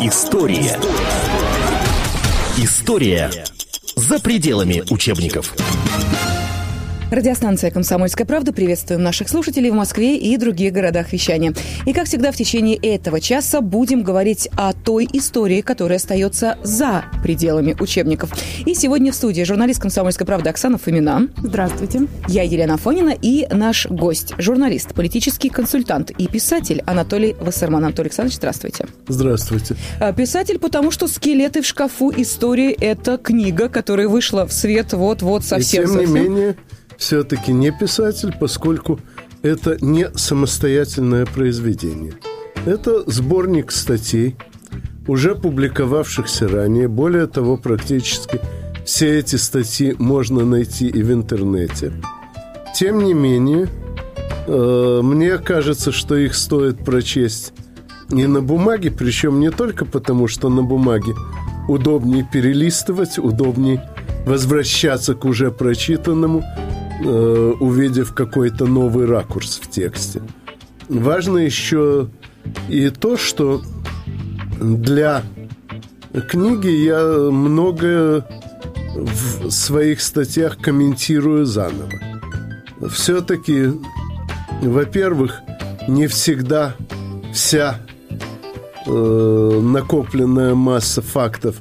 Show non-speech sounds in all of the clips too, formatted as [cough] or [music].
История. История за пределами учебников. Радиостанция «Комсомольская правда». Приветствуем наших слушателей в Москве и других городах вещания. И, как всегда, в течение этого часа будем говорить о той истории, которая остается за пределами учебников. И сегодня в студии журналист «Комсомольской правды» Оксана Фомина. Здравствуйте. Я Елена Фонина и наш гость, журналист, политический консультант и писатель Анатолий Вассерман. Анатолий Александрович, здравствуйте. Здравствуйте. А, писатель, потому что «Скелеты в шкафу. Истории» — это книга, которая вышла в свет вот-вот совсем. И тем совсем. не менее, все-таки не писатель, поскольку это не самостоятельное произведение. Это сборник статей, уже публиковавшихся ранее. Более того, практически все эти статьи можно найти и в интернете. Тем не менее, э, мне кажется, что их стоит прочесть не на бумаге, причем не только потому, что на бумаге удобнее перелистывать, удобнее возвращаться к уже прочитанному, э, увидев какой-то новый ракурс в тексте. Важно еще и то, что для книги я многое в своих статьях комментирую заново. Все-таки, во-первых, не всегда вся э, накопленная масса фактов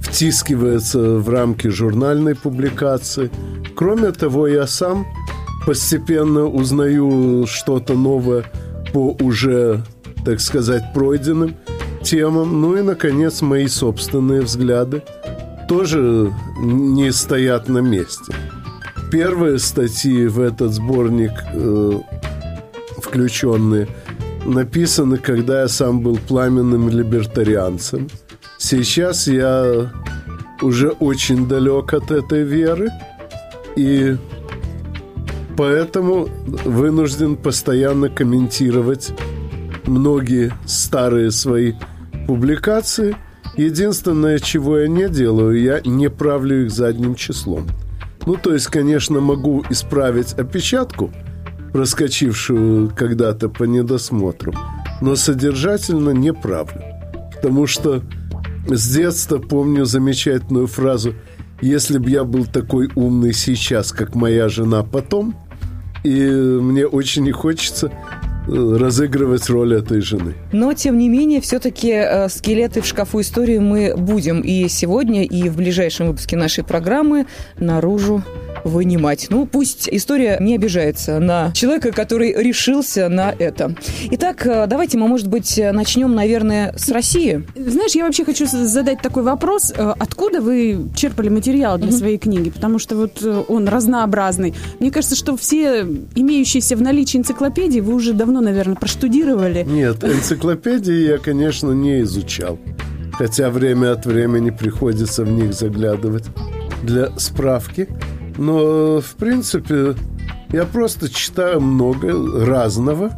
втискивается в рамки журнальной публикации. Кроме того, я сам постепенно узнаю что-то новое по уже, так сказать, пройденным темам. Ну и, наконец, мои собственные взгляды тоже не стоят на месте. Первые статьи в этот сборник, э, включенные, написаны, когда я сам был пламенным либертарианцем. Сейчас я уже очень далек от этой веры, и поэтому вынужден постоянно комментировать многие старые свои публикации. Единственное, чего я не делаю, я не правлю их задним числом. Ну, то есть, конечно, могу исправить опечатку, проскочившую когда-то по недосмотру, но содержательно не правлю. Потому что с детства помню замечательную фразу «Если бы я был такой умный сейчас, как моя жена потом», и мне очень не хочется разыгрывать роль этой жены. Но, тем не менее, все-таки э, скелеты в шкафу истории мы будем и сегодня, и в ближайшем выпуске нашей программы наружу вынимать. Ну, пусть история не обижается на человека, который решился на это. Итак, э, давайте мы, может быть, начнем, наверное, с России. Знаешь, я вообще хочу задать такой вопрос. Э, Откуда вы черпали материал для своей книги? Потому что вот э, он разнообразный. Мне кажется, что все имеющиеся в наличии энциклопедии вы уже давно, наверное, проштудировали. Нет, энциклопедии я, конечно, не изучал. Хотя время от времени приходится в них заглядывать для справки. Но, в принципе, я просто читаю много разного.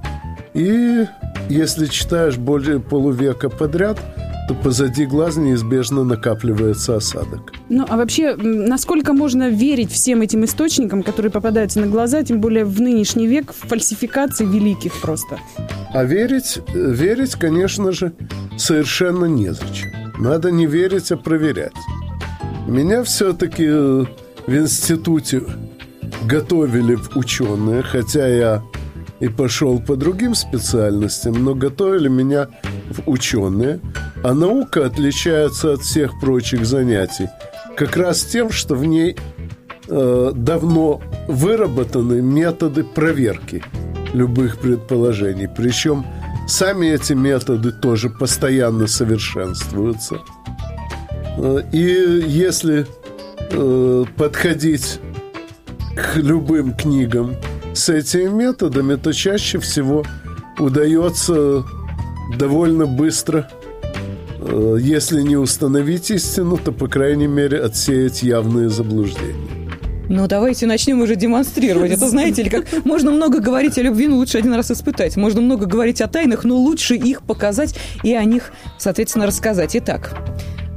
И если читаешь более полувека подряд, то позади глаз неизбежно накапливается осадок. Ну, а вообще, насколько можно верить всем этим источникам, которые попадаются на глаза, тем более в нынешний век, в фальсификации великих просто? А верить, э, верить, конечно же, совершенно незачем. Надо не верить, а проверять. Меня все-таки э, в институте готовили в ученые, хотя я и пошел по другим специальностям, но готовили меня в ученые. А наука отличается от всех прочих занятий как раз тем, что в ней э, давно выработаны методы проверки любых предположений. Причем сами эти методы тоже постоянно совершенствуются. Э, И если э, подходить к любым книгам с этими методами, то чаще всего удается довольно быстро, если не установить истину, то, по крайней мере, отсеять явные заблуждения. Ну, давайте начнем уже демонстрировать. Это, знаете ли, как можно много говорить о любви, но лучше один раз испытать. Можно много говорить о тайнах, но лучше их показать и о них, соответственно, рассказать. Итак,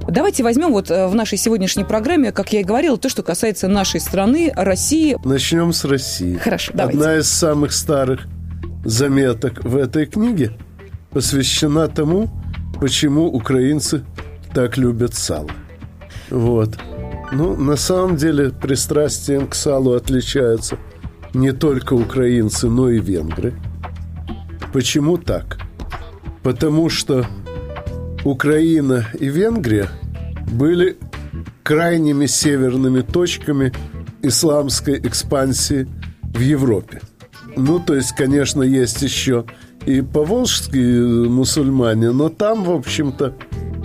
Давайте возьмем вот э, в нашей сегодняшней программе, как я и говорила, то, что касается нашей страны, России. Начнем с России. Хорошо, давайте. Одна из самых старых заметок в этой книге посвящена тому, почему украинцы так любят сало. Вот. Ну, на самом деле, пристрастием к салу отличаются не только украинцы, но и венгры. Почему так? Потому что Украина и Венгрия были крайними северными точками исламской экспансии в Европе. Ну, то есть, конечно, есть еще и поволжские мусульмане, но там, в общем-то,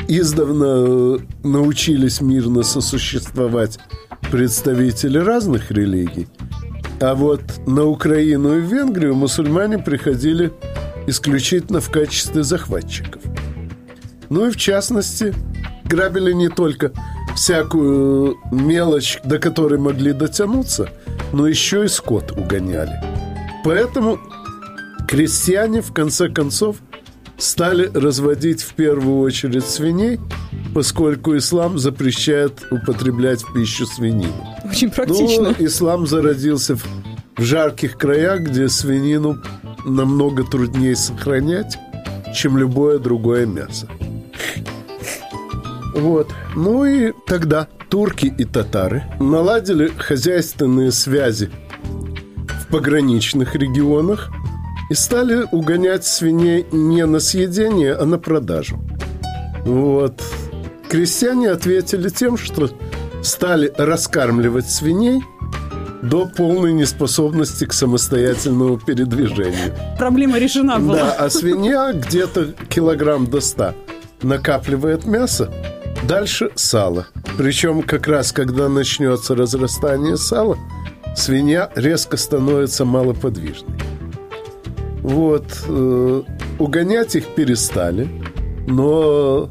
издавна научились мирно сосуществовать представители разных религий. А вот на Украину и Венгрию мусульмане приходили исключительно в качестве захватчиков. Ну и в частности, грабили не только всякую мелочь, до которой могли дотянуться, но еще и скот угоняли. Поэтому крестьяне, в конце концов, стали разводить в первую очередь свиней, поскольку ислам запрещает употреблять в пищу свинину. Очень практично. Ну, ислам зародился в, в жарких краях, где свинину намного труднее сохранять, чем любое другое мясо. Вот. Ну и тогда турки и татары наладили хозяйственные связи в пограничных регионах и стали угонять свиней не на съедение, а на продажу. Вот. Крестьяне ответили тем, что стали раскармливать свиней до полной неспособности к самостоятельному передвижению. Проблема решена была. Да, а свинья где-то килограмм до ста накапливает мясо, дальше сало. Причем как раз когда начнется разрастание сала, свинья резко становится малоподвижной. Вот. Э, угонять их перестали, но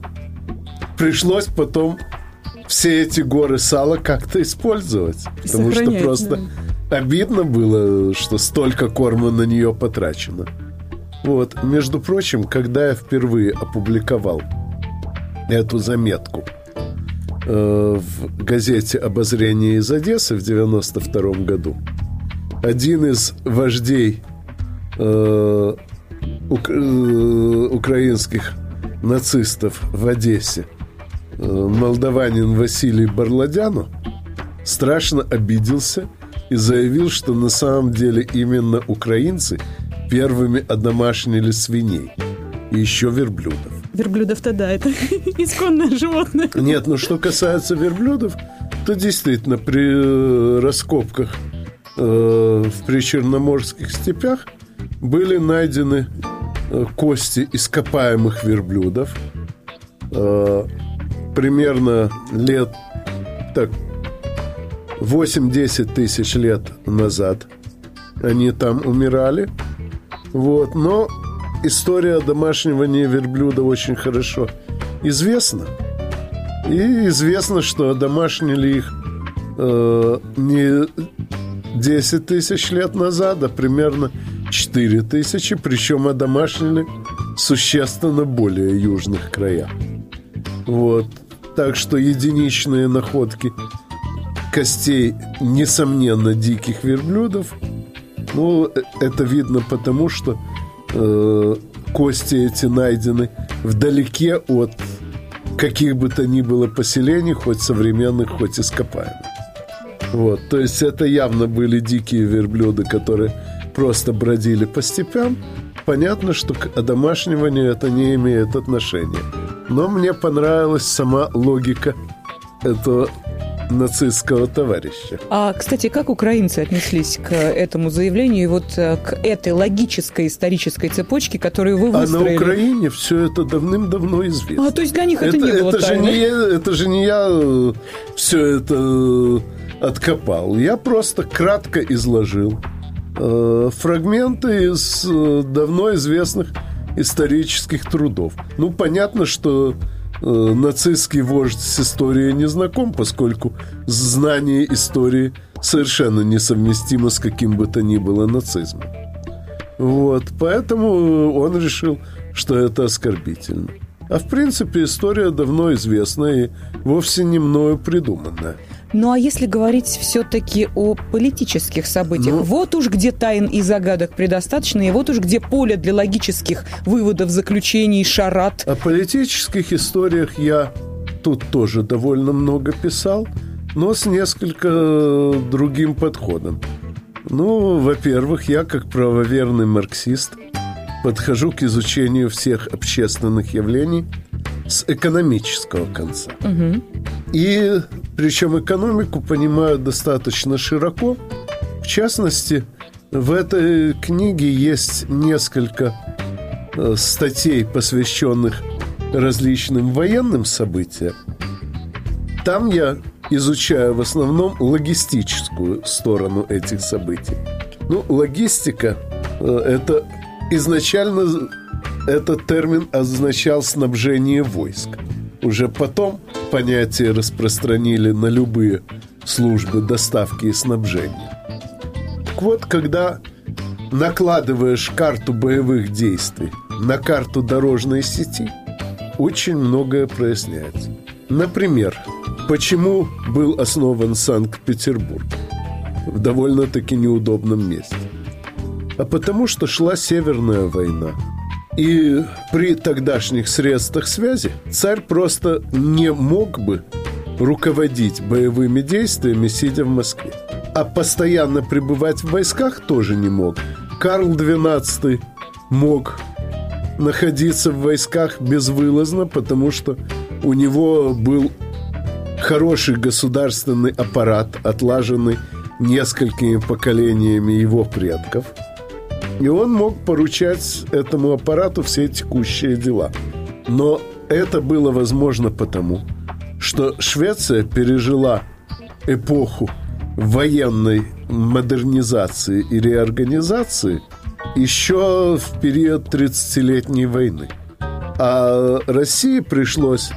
пришлось потом все эти горы сала как-то использовать. Потому что просто обидно было, что столько корма на нее потрачено. Вот, между прочим, когда я впервые опубликовал эту заметку э, в газете «Обозрение из Одессы» в 92 году, один из вождей э, ук- э, украинских нацистов в Одессе, э, молдаванин Василий Барладяну, страшно обиделся и заявил, что на самом деле именно украинцы первыми одомашнили свиней и еще верблюдов. Верблюдов-то да, это [laughs] исконное животное. Нет, ну что касается верблюдов, то действительно при раскопках э, в причерноморских степях были найдены э, кости ископаемых верблюдов. Э, примерно лет так 8-10 тысяч лет назад они там умирали. Вот, но история домашнего верблюда очень хорошо известна. И известно, что домашнили их э, не 10 тысяч лет назад, а примерно 4 тысячи, причем одомашнили существенно более южных краях. Вот. Так что единичные находки костей, несомненно, диких верблюдов, ну, э- это видно потому, что э, кости эти найдены вдалеке от каких бы то ни было поселений, хоть современных, хоть ископаемых. Вот, то есть это явно были дикие верблюды, которые просто бродили по степям. Понятно, что к одомашниванию это не имеет отношения. Но мне понравилась сама логика этого нацистского товарища. А, кстати, как украинцы отнеслись к этому заявлению и вот э, к этой логической исторической цепочке, которую вы А выстроили? на Украине все это давным-давно известно. А, то есть для них это, это, не было это же не, я- это же не я все это э, откопал. Я просто кратко изложил э, фрагменты из э, давно известных исторических трудов. Ну, понятно, что э, нацистский вождь с историей не знаком, поскольку знание истории совершенно несовместимо с каким бы то ни было нацизмом. Вот, поэтому он решил, что это оскорбительно. А в принципе история давно известна и вовсе не мною придуманная. Ну а если говорить все-таки о политических событиях, Ну. вот уж где тайн и загадок предостаточно, и вот уж где поле для логических выводов, заключений, шарат. О политических историях я тут тоже довольно много писал, но с несколько другим подходом. Ну, во-первых, я как правоверный марксист подхожу к изучению всех общественных явлений с экономического конца. И причем экономику понимаю достаточно широко. В частности, в этой книге есть несколько э, статей, посвященных различным военным событиям. Там я изучаю в основном логистическую сторону этих событий. Ну, логистика э, – это изначально этот термин означал снабжение войск. Уже потом понятие распространили на любые службы доставки и снабжения. Так вот, когда накладываешь карту боевых действий на карту дорожной сети, очень многое проясняется. Например, почему был основан Санкт-Петербург в довольно-таки неудобном месте? А потому что шла Северная война. И при тогдашних средствах связи царь просто не мог бы руководить боевыми действиями, сидя в Москве. А постоянно пребывать в войсках тоже не мог. Карл XII мог находиться в войсках безвылазно, потому что у него был хороший государственный аппарат, отлаженный несколькими поколениями его предков. И он мог поручать этому аппарату все текущие дела. Но это было возможно потому, что Швеция пережила эпоху военной модернизации и реорганизации еще в период 30-летней войны. А России пришлось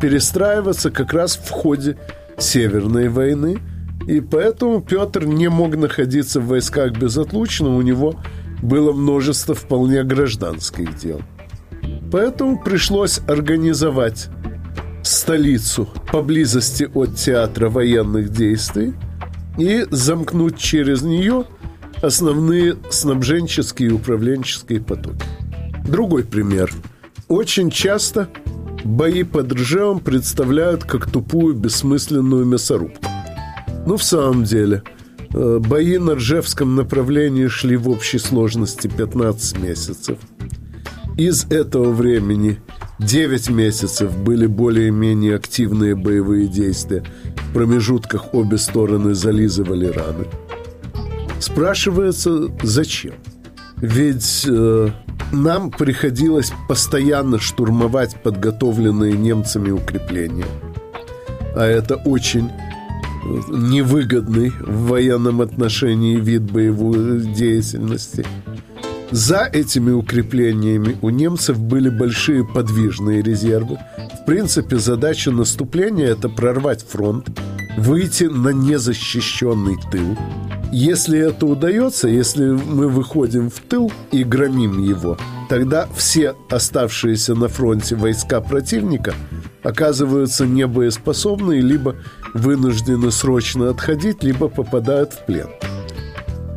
перестраиваться как раз в ходе Северной войны, и поэтому Петр не мог находиться в войсках безотлучно, у него было множество вполне гражданских дел. Поэтому пришлось организовать столицу поблизости от театра военных действий и замкнуть через нее основные снабженческие и управленческие потоки. Другой пример. Очень часто бои под Ржевом представляют как тупую бессмысленную мясорубку. Ну, в самом деле, бои на Ржевском направлении шли в общей сложности 15 месяцев. Из этого времени 9 месяцев были более-менее активные боевые действия. В промежутках обе стороны зализывали раны. Спрашивается, зачем? Ведь э, нам приходилось постоянно штурмовать подготовленные немцами укрепления. А это очень э, невыгодный в военном отношении вид боевой деятельности. За этими укреплениями у немцев были большие подвижные резервы. В принципе, задача наступления – это прорвать фронт, выйти на незащищенный тыл. Если это удается, если мы выходим в тыл и громим его, тогда все оставшиеся на фронте войска противника оказываются небоеспособны, либо вынуждены срочно отходить, либо попадают в плен.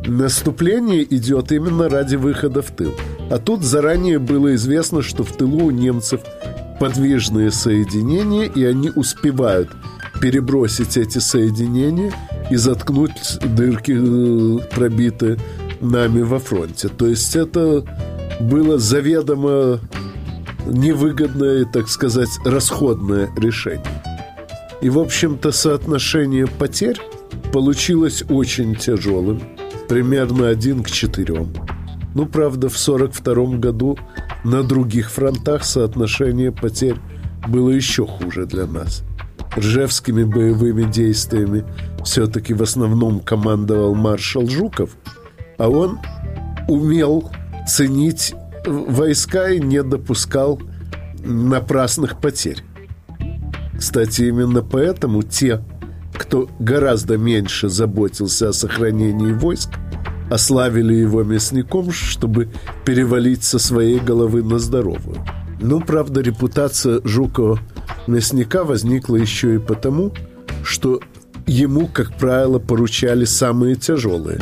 Наступление идет именно ради выхода в тыл. А тут заранее было известно, что в тылу у немцев подвижные соединения, и они успевают перебросить эти соединения и заткнуть дырки, э, пробитые нами во фронте. То есть это было заведомо невыгодное, так сказать, расходное решение. И, в общем-то, соотношение потерь получилось очень тяжелым, примерно один к четырем. Ну, правда, в 1942 году на других фронтах соотношение потерь было еще хуже для нас. Ржевскими боевыми действиями все-таки в основном командовал маршал Жуков, а он умел ценить войска и не допускал напрасных потерь. Кстати, именно поэтому те, кто гораздо меньше заботился о сохранении войск, ославили его мясником, чтобы перевалить со своей головы на здоровую. Ну, правда, репутация Жукова мясника возникла еще и потому, что ему, как правило, поручали самые тяжелые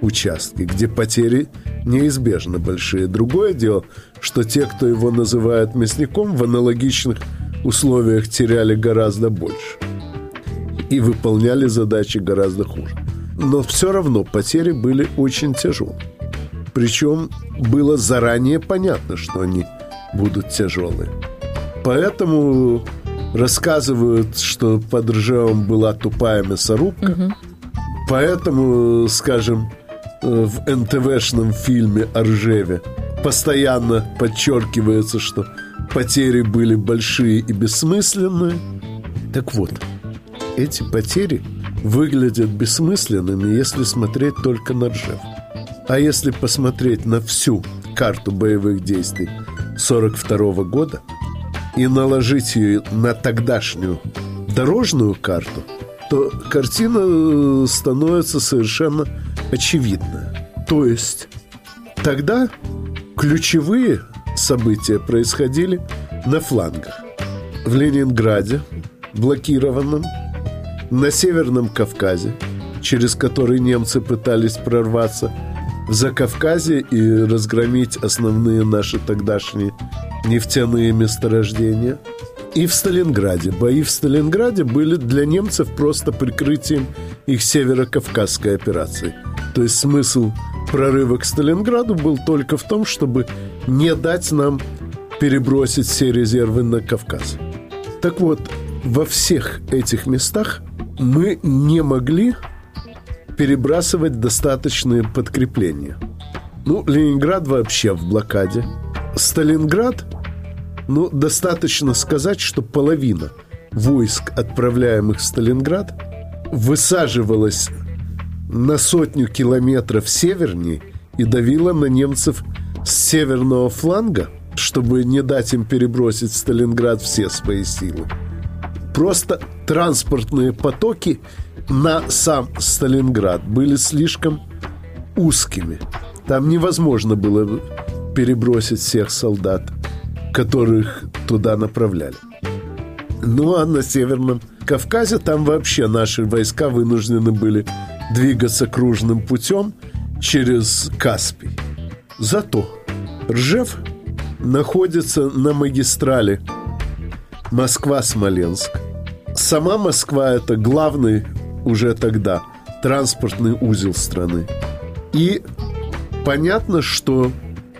участки, где потери неизбежно большие. Другое дело, что те, кто его называют мясником, в аналогичных условиях теряли гораздо больше и выполняли задачи гораздо хуже. Но все равно потери были очень тяжелые. Причем было заранее понятно, что они будут тяжелые. Поэтому рассказывают, что под Ржевом была тупая мясорубка. Угу. Поэтому, скажем, в НТВшном фильме о Ржеве постоянно подчеркивается, что потери были большие и бессмысленные. Так вот, эти потери выглядят бессмысленными, если смотреть только на Ржев. А если посмотреть на всю карту боевых действий 42 года и наложить ее на тогдашнюю дорожную карту, то картина становится совершенно очевидная. То есть тогда ключевые события происходили на флангах. В Ленинграде, блокированном, на Северном Кавказе, через который немцы пытались прорваться, в Закавказье и разгромить основные наши тогдашние нефтяные месторождения. И в Сталинграде. Бои в Сталинграде были для немцев просто прикрытием их северокавказской операции. То есть смысл прорыва к Сталинграду был только в том, чтобы не дать нам перебросить все резервы на Кавказ. Так вот, во всех этих местах мы не могли перебрасывать достаточные подкрепления. Ну, Ленинград вообще в блокаде. Сталинград, ну, достаточно сказать, что половина войск, отправляемых в Сталинград, высаживалась на сотню километров севернее и давила на немцев с северного фланга, чтобы не дать им перебросить в Сталинград все свои силы. Просто транспортные потоки на сам Сталинград были слишком узкими. Там невозможно было перебросить всех солдат, которых туда направляли. Ну а на Северном Кавказе там вообще наши войска вынуждены были двигаться кружным путем через Каспий. Зато Ржев находится на магистрали Москва-Смоленск. Сама Москва – это главный уже тогда транспортный узел страны. И понятно, что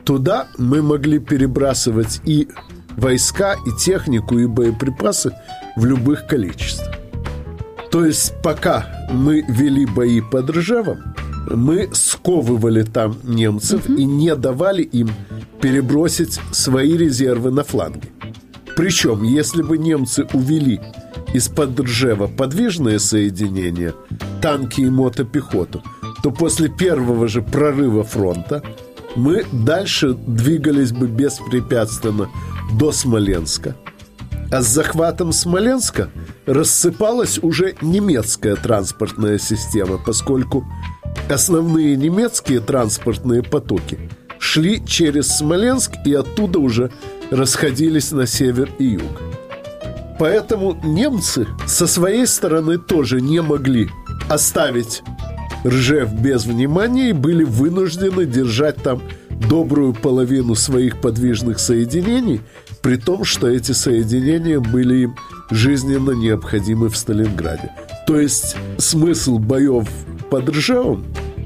туда мы могли перебрасывать и войска, и технику, и боеприпасы в любых количествах. То есть пока мы вели бои под Ржевом, мы сковывали там немцев угу. и не давали им перебросить свои резервы на фланги. Причем, если бы немцы увели из-под Ржева подвижное соединение, танки и мотопехоту, то после первого же прорыва фронта мы дальше двигались бы беспрепятственно до Смоленска. А с захватом Смоленска рассыпалась уже немецкая транспортная система, поскольку основные немецкие транспортные потоки шли через Смоленск и оттуда уже расходились на север и юг. Поэтому немцы со своей стороны тоже не могли оставить Ржев без внимания и были вынуждены держать там добрую половину своих подвижных соединений, при том, что эти соединения были им жизненно необходимы в Сталинграде. То есть смысл боев под Ржевом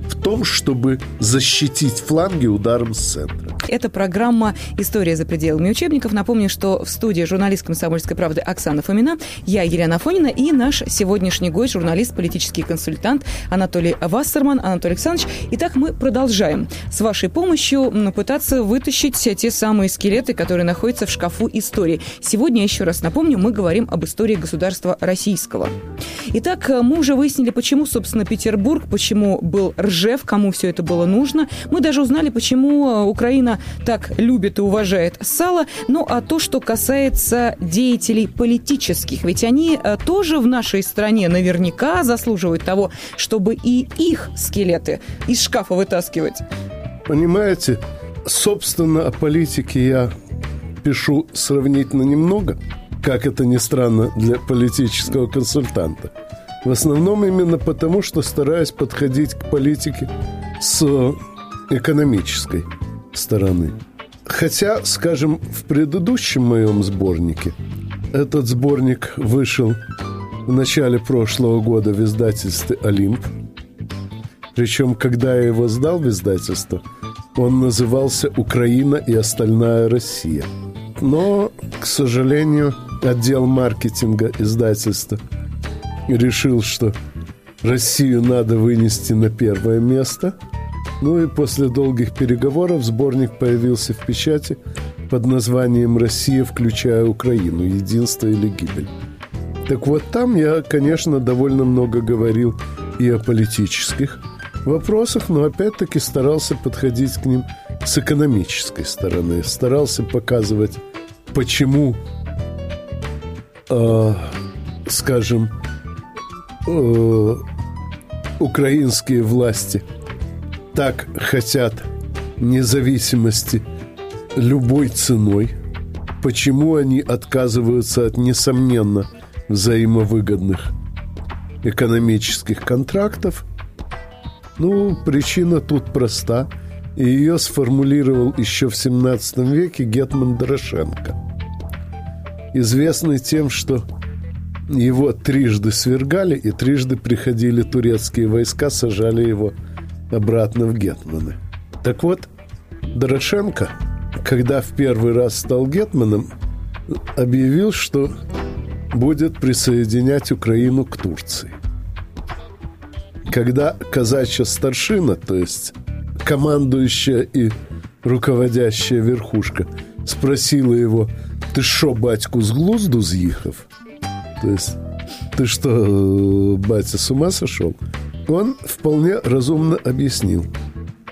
в том, чтобы защитить фланги ударом с центра. Это программа «История за пределами учебников». Напомню, что в студии журналист «Комсомольской правды» Оксана Фомина, я Елена Фонина и наш сегодняшний гость, журналист, политический консультант Анатолий Вассерман. Анатолий Александрович. Итак, мы продолжаем с вашей помощью пытаться вытащить те самые скелеты, которые находятся в шкафу истории. Сегодня, еще раз напомню, мы говорим об истории государства российского. Итак, мы уже выяснили, почему, собственно, Петербург, почему был Ржев, кому все это было нужно. Мы даже узнали, почему Украина Украина так любит и уважает сало. Ну, а то, что касается деятелей политических, ведь они э, тоже в нашей стране наверняка заслуживают того, чтобы и их скелеты из шкафа вытаскивать. Понимаете, собственно, о политике я пишу сравнительно немного, как это ни странно для политического консультанта. В основном именно потому, что стараюсь подходить к политике с экономической стороны. Хотя, скажем, в предыдущем моем сборнике, этот сборник вышел в начале прошлого года в издательстве «Олимп». Причем, когда я его сдал в издательство, он назывался «Украина и остальная Россия». Но, к сожалению, отдел маркетинга издательства решил, что Россию надо вынести на первое место. Ну и после долгих переговоров сборник появился в печати под названием «Россия, включая Украину. Единство или гибель». Так вот, там я, конечно, довольно много говорил и о политических вопросах, но опять-таки старался подходить к ним с экономической стороны. Старался показывать, почему, э, скажем, э, украинские власти так хотят независимости любой ценой, почему они отказываются от, несомненно, взаимовыгодных экономических контрактов. Ну, причина тут проста, и ее сформулировал еще в 17 веке Гетман Дорошенко. Известный тем, что его трижды свергали, и трижды приходили турецкие войска, сажали его обратно в Гетманы. Так вот, Дорошенко, когда в первый раз стал Гетманом, объявил, что будет присоединять Украину к Турции. Когда казачья старшина, то есть командующая и руководящая верхушка, спросила его, ты что, батьку, с глузду з'їхав? То есть, ты что, батя, с ума сошел? Он вполне разумно объяснил.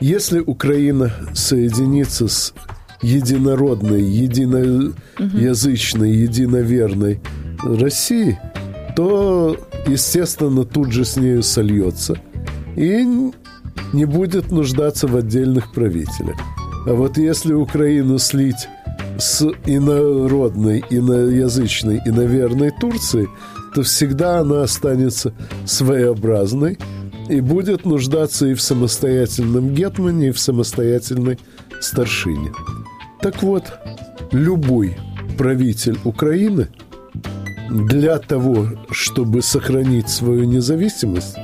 Если Украина соединится с единородной, единоязычной, единоверной России, то, естественно, тут же с нею сольется и не будет нуждаться в отдельных правителях. А вот если Украину слить с инородной, иноязычной, иноверной Турцией, то всегда она останется своеобразной и будет нуждаться и в самостоятельном гетмане, и в самостоятельной старшине. Так вот, любой правитель Украины – для того, чтобы сохранить свою независимость,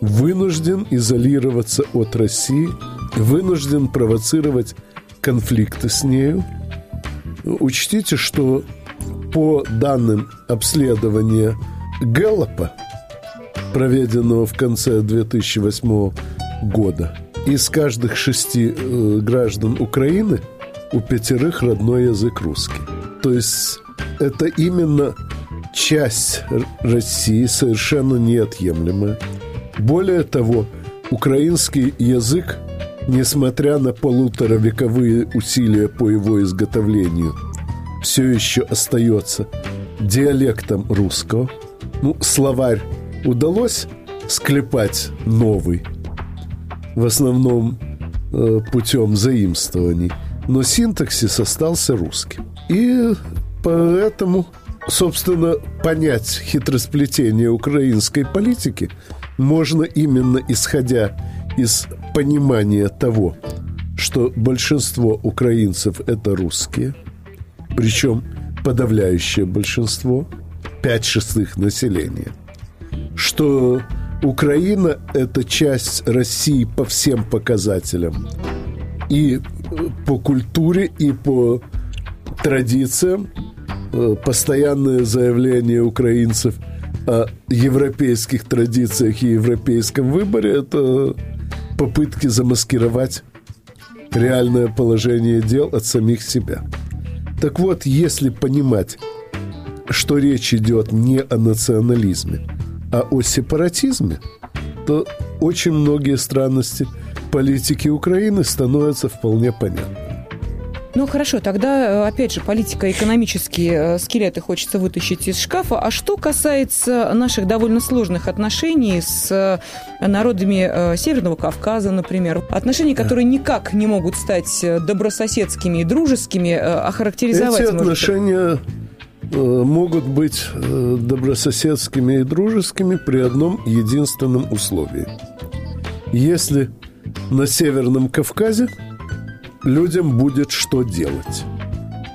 вынужден изолироваться от России, вынужден провоцировать конфликты с нею. Учтите, что по данным обследования Гэллопа, проведенного в конце 2008 года, из каждых шести э, граждан Украины у пятерых родной язык русский. То есть это именно часть России совершенно неотъемлемая. Более того, украинский язык, несмотря на полуторавековые усилия по его изготовлению, все еще остается диалектом русского. Ну, словарь удалось склепать новый, в основном э, путем заимствований, но синтаксис остался русским. И поэтому Собственно, понять хитросплетение украинской политики можно именно исходя из понимания того, что большинство украинцев – это русские, причем подавляющее большинство, пять шестых населения, что Украина – это часть России по всем показателям, и по культуре, и по традициям, Э, постоянное заявление украинцев о европейских традициях и европейском выборе – это попытки замаскировать реальное положение дел от самих себя. Так вот, если понимать, что речь идет не о национализме, а о сепаратизме, то очень многие странности политики Украины становятся вполне понятны. Ну хорошо, тогда, э, опять же, политико-экономические э, скелеты хочется вытащить из шкафа. А что касается наших довольно сложных отношений с э, народами Северного Кавказа, например, отношений, которые никак не могут стать добрососедскими и дружескими, охарактеризовать Эти отношения могут быть добрососедскими и дружескими при одном единственном условии. Если на Северном Кавказе людям будет что делать.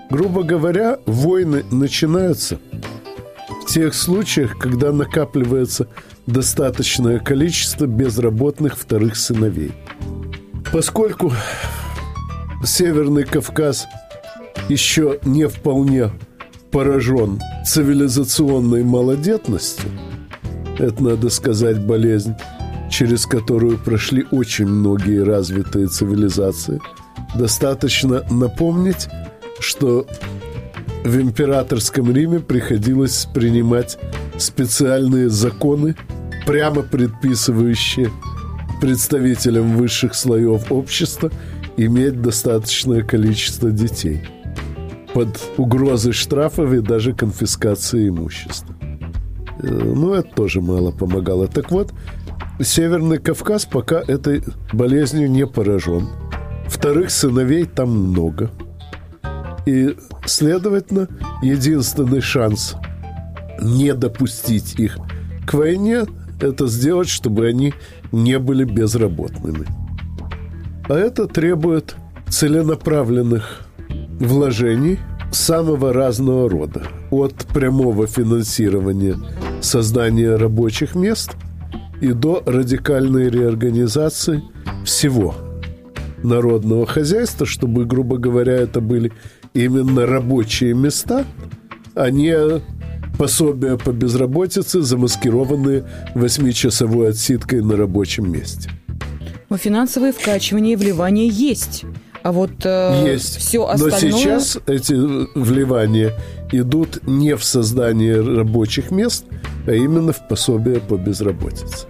Грубо говоря, войны начинаются в тех случаях, когда накапливается достаточное количество безработных вторых сыновей. Поскольку Северный Кавказ еще не вполне поражен цивилизационной малодетностью, это, надо сказать, болезнь, через которую прошли очень многие развитые цивилизации – Достаточно напомнить, что в императорском Риме приходилось принимать специальные законы, прямо предписывающие представителям высших слоев общества иметь достаточное количество детей под угрозой штрафов и даже конфискации имущества. Э, ну, это тоже мало помогало. Так вот, Северный Кавказ пока этой болезнью не поражен – Вторых сыновей там много. И, следовательно, единственный шанс не допустить их к войне – это сделать, чтобы они не были безработными. А это требует целенаправленных вложений самого разного рода. От прямого финансирования создания рабочих мест и до радикальной реорганизации всего – народного хозяйства, чтобы, грубо говоря, это были именно рабочие места, а не пособия по безработице, замаскированные восьмичасовой отсидкой на рабочем месте. Но финансовые вкачивания и вливания есть. А вот э, есть. все остальное... Но сейчас эти вливания идут не в создание рабочих мест, а именно в пособие по безработице.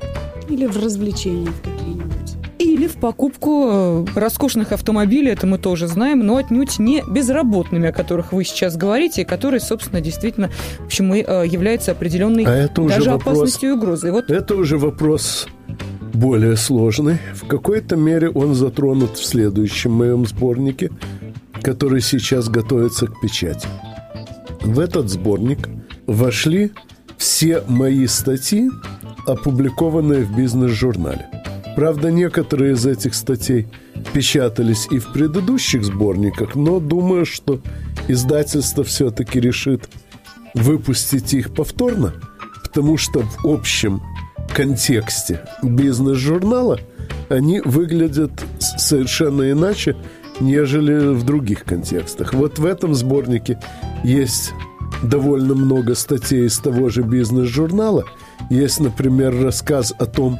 Или в развлечения какие-нибудь или в покупку э, роскошных автомобилей, это мы тоже знаем, но отнюдь не безработными, о которых вы сейчас говорите, и которые, собственно, действительно, в общем, и э, являются определенной а это уже даже вопрос, опасностью и угрозой. Вот... Это уже вопрос более сложный. В какой-то мере он затронут в следующем моем сборнике, который сейчас готовится к печати. В этот сборник вошли все мои статьи, опубликованные в бизнес-журнале. Правда, некоторые из этих статей печатались и в предыдущих сборниках, но думаю, что издательство все-таки решит выпустить их повторно, потому что в общем контексте бизнес-журнала они выглядят совершенно иначе, нежели в других контекстах. Вот в этом сборнике есть довольно много статей из того же бизнес-журнала. Есть, например, рассказ о том,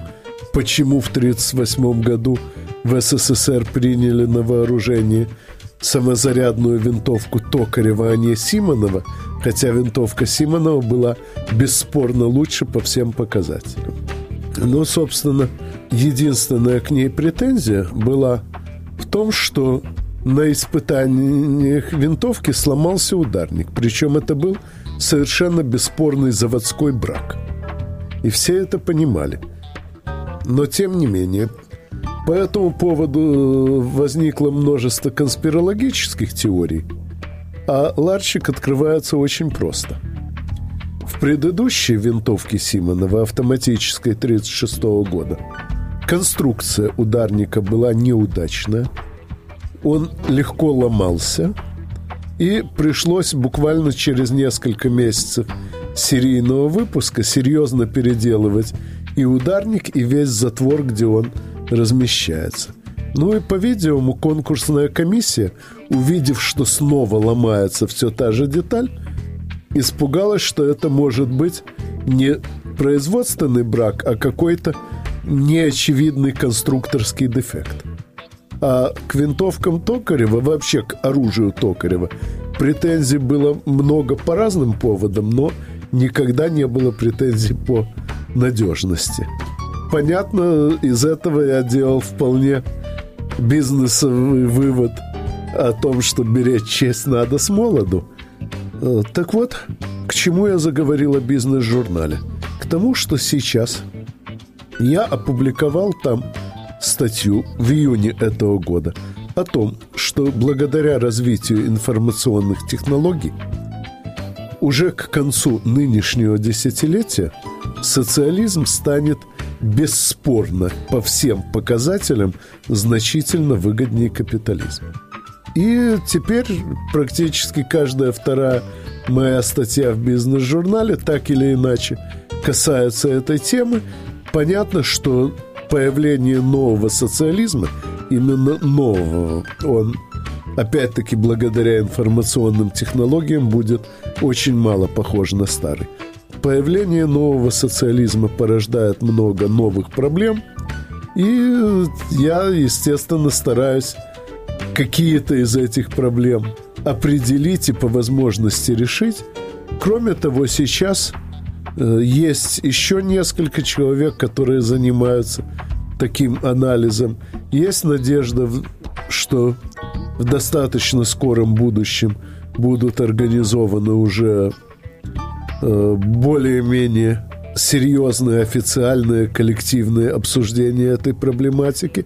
почему в 1938 году в СССР приняли на вооружение самозарядную винтовку Токарева, а Симонова, хотя винтовка Симонова была бесспорно лучше по всем показателям. Но, собственно, единственная к ней претензия была в том, что на испытаниях винтовки сломался ударник. Причем это был совершенно бесспорный заводской брак. И все это понимали – но тем не менее, по этому поводу э, возникло множество конспирологических теорий, а ларчик открывается очень просто. В предыдущей винтовке Симонова, автоматической 1936 года, конструкция ударника была неудачная, он легко ломался, и пришлось буквально через несколько месяцев серийного выпуска серьезно переделывать и ударник, и весь затвор, где он размещается. Ну и, по-видимому, конкурсная комиссия, увидев, что снова ломается все та же деталь, испугалась, что это может быть не производственный брак, а какой-то неочевидный конструкторский дефект. А к винтовкам Токарева, вообще к оружию Токарева, претензий было много по разным поводам, но никогда не было претензий по надежности. Понятно, из этого я делал вполне бизнесовый вывод, о том, что беречь честь надо с молоду. Э, так вот, к чему я заговорил о бизнес-журнале? К тому, что сейчас я опубликовал там статью в июне этого года о том, что благодаря развитию информационных технологий уже к концу нынешнего десятилетия социализм станет бесспорно по всем показателям значительно выгоднее капитализма. И теперь практически каждая вторая моя статья в бизнес-журнале так или иначе касается этой темы. Понятно, что появление нового социализма, именно нового, он опять-таки благодаря информационным технологиям будет очень мало похож на старый. Появление нового социализма порождает много новых проблем, и я, естественно, стараюсь какие-то из этих проблем определить и по возможности решить. Кроме того, сейчас э, есть еще несколько человек, которые занимаются таким анализом. Есть надежда, что в достаточно скором будущем будут организованы уже более-менее серьезные официальные коллективные обсуждения этой проблематики,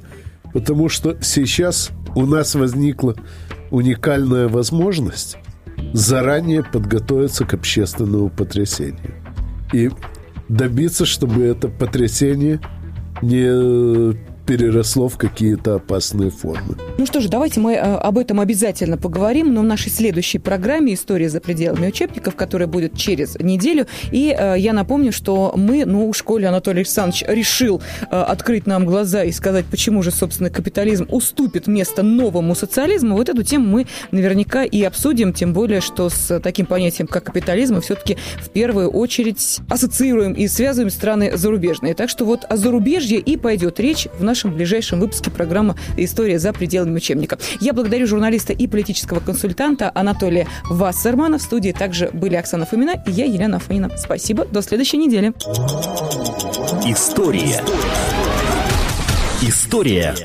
потому что сейчас у нас возникла уникальная возможность заранее подготовиться к общественному потрясению и добиться, чтобы это потрясение не переросло в какие-то опасные формы. Ну что ж, давайте мы э, об этом обязательно поговорим, но в нашей следующей программе «История за пределами учебников», которая будет через неделю. И э, я напомню, что мы, ну, в школе Анатолий Александрович решил э, открыть нам глаза и сказать, почему же, собственно, капитализм уступит место новому социализму. Вот эту тему мы наверняка и обсудим, тем более, что с таким понятием, как капитализм, мы все-таки в первую очередь ассоциируем и связываем страны зарубежные. Так что вот о зарубежье и пойдет речь в нашем ближайшем выпуске программы «История за пределами учебника». Я благодарю журналиста и политического консультанта Анатолия Вассермана. В студии также были Оксана Фомина и я, Елена Афонина. Спасибо. До следующей недели. История. История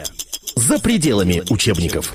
за пределами учебников.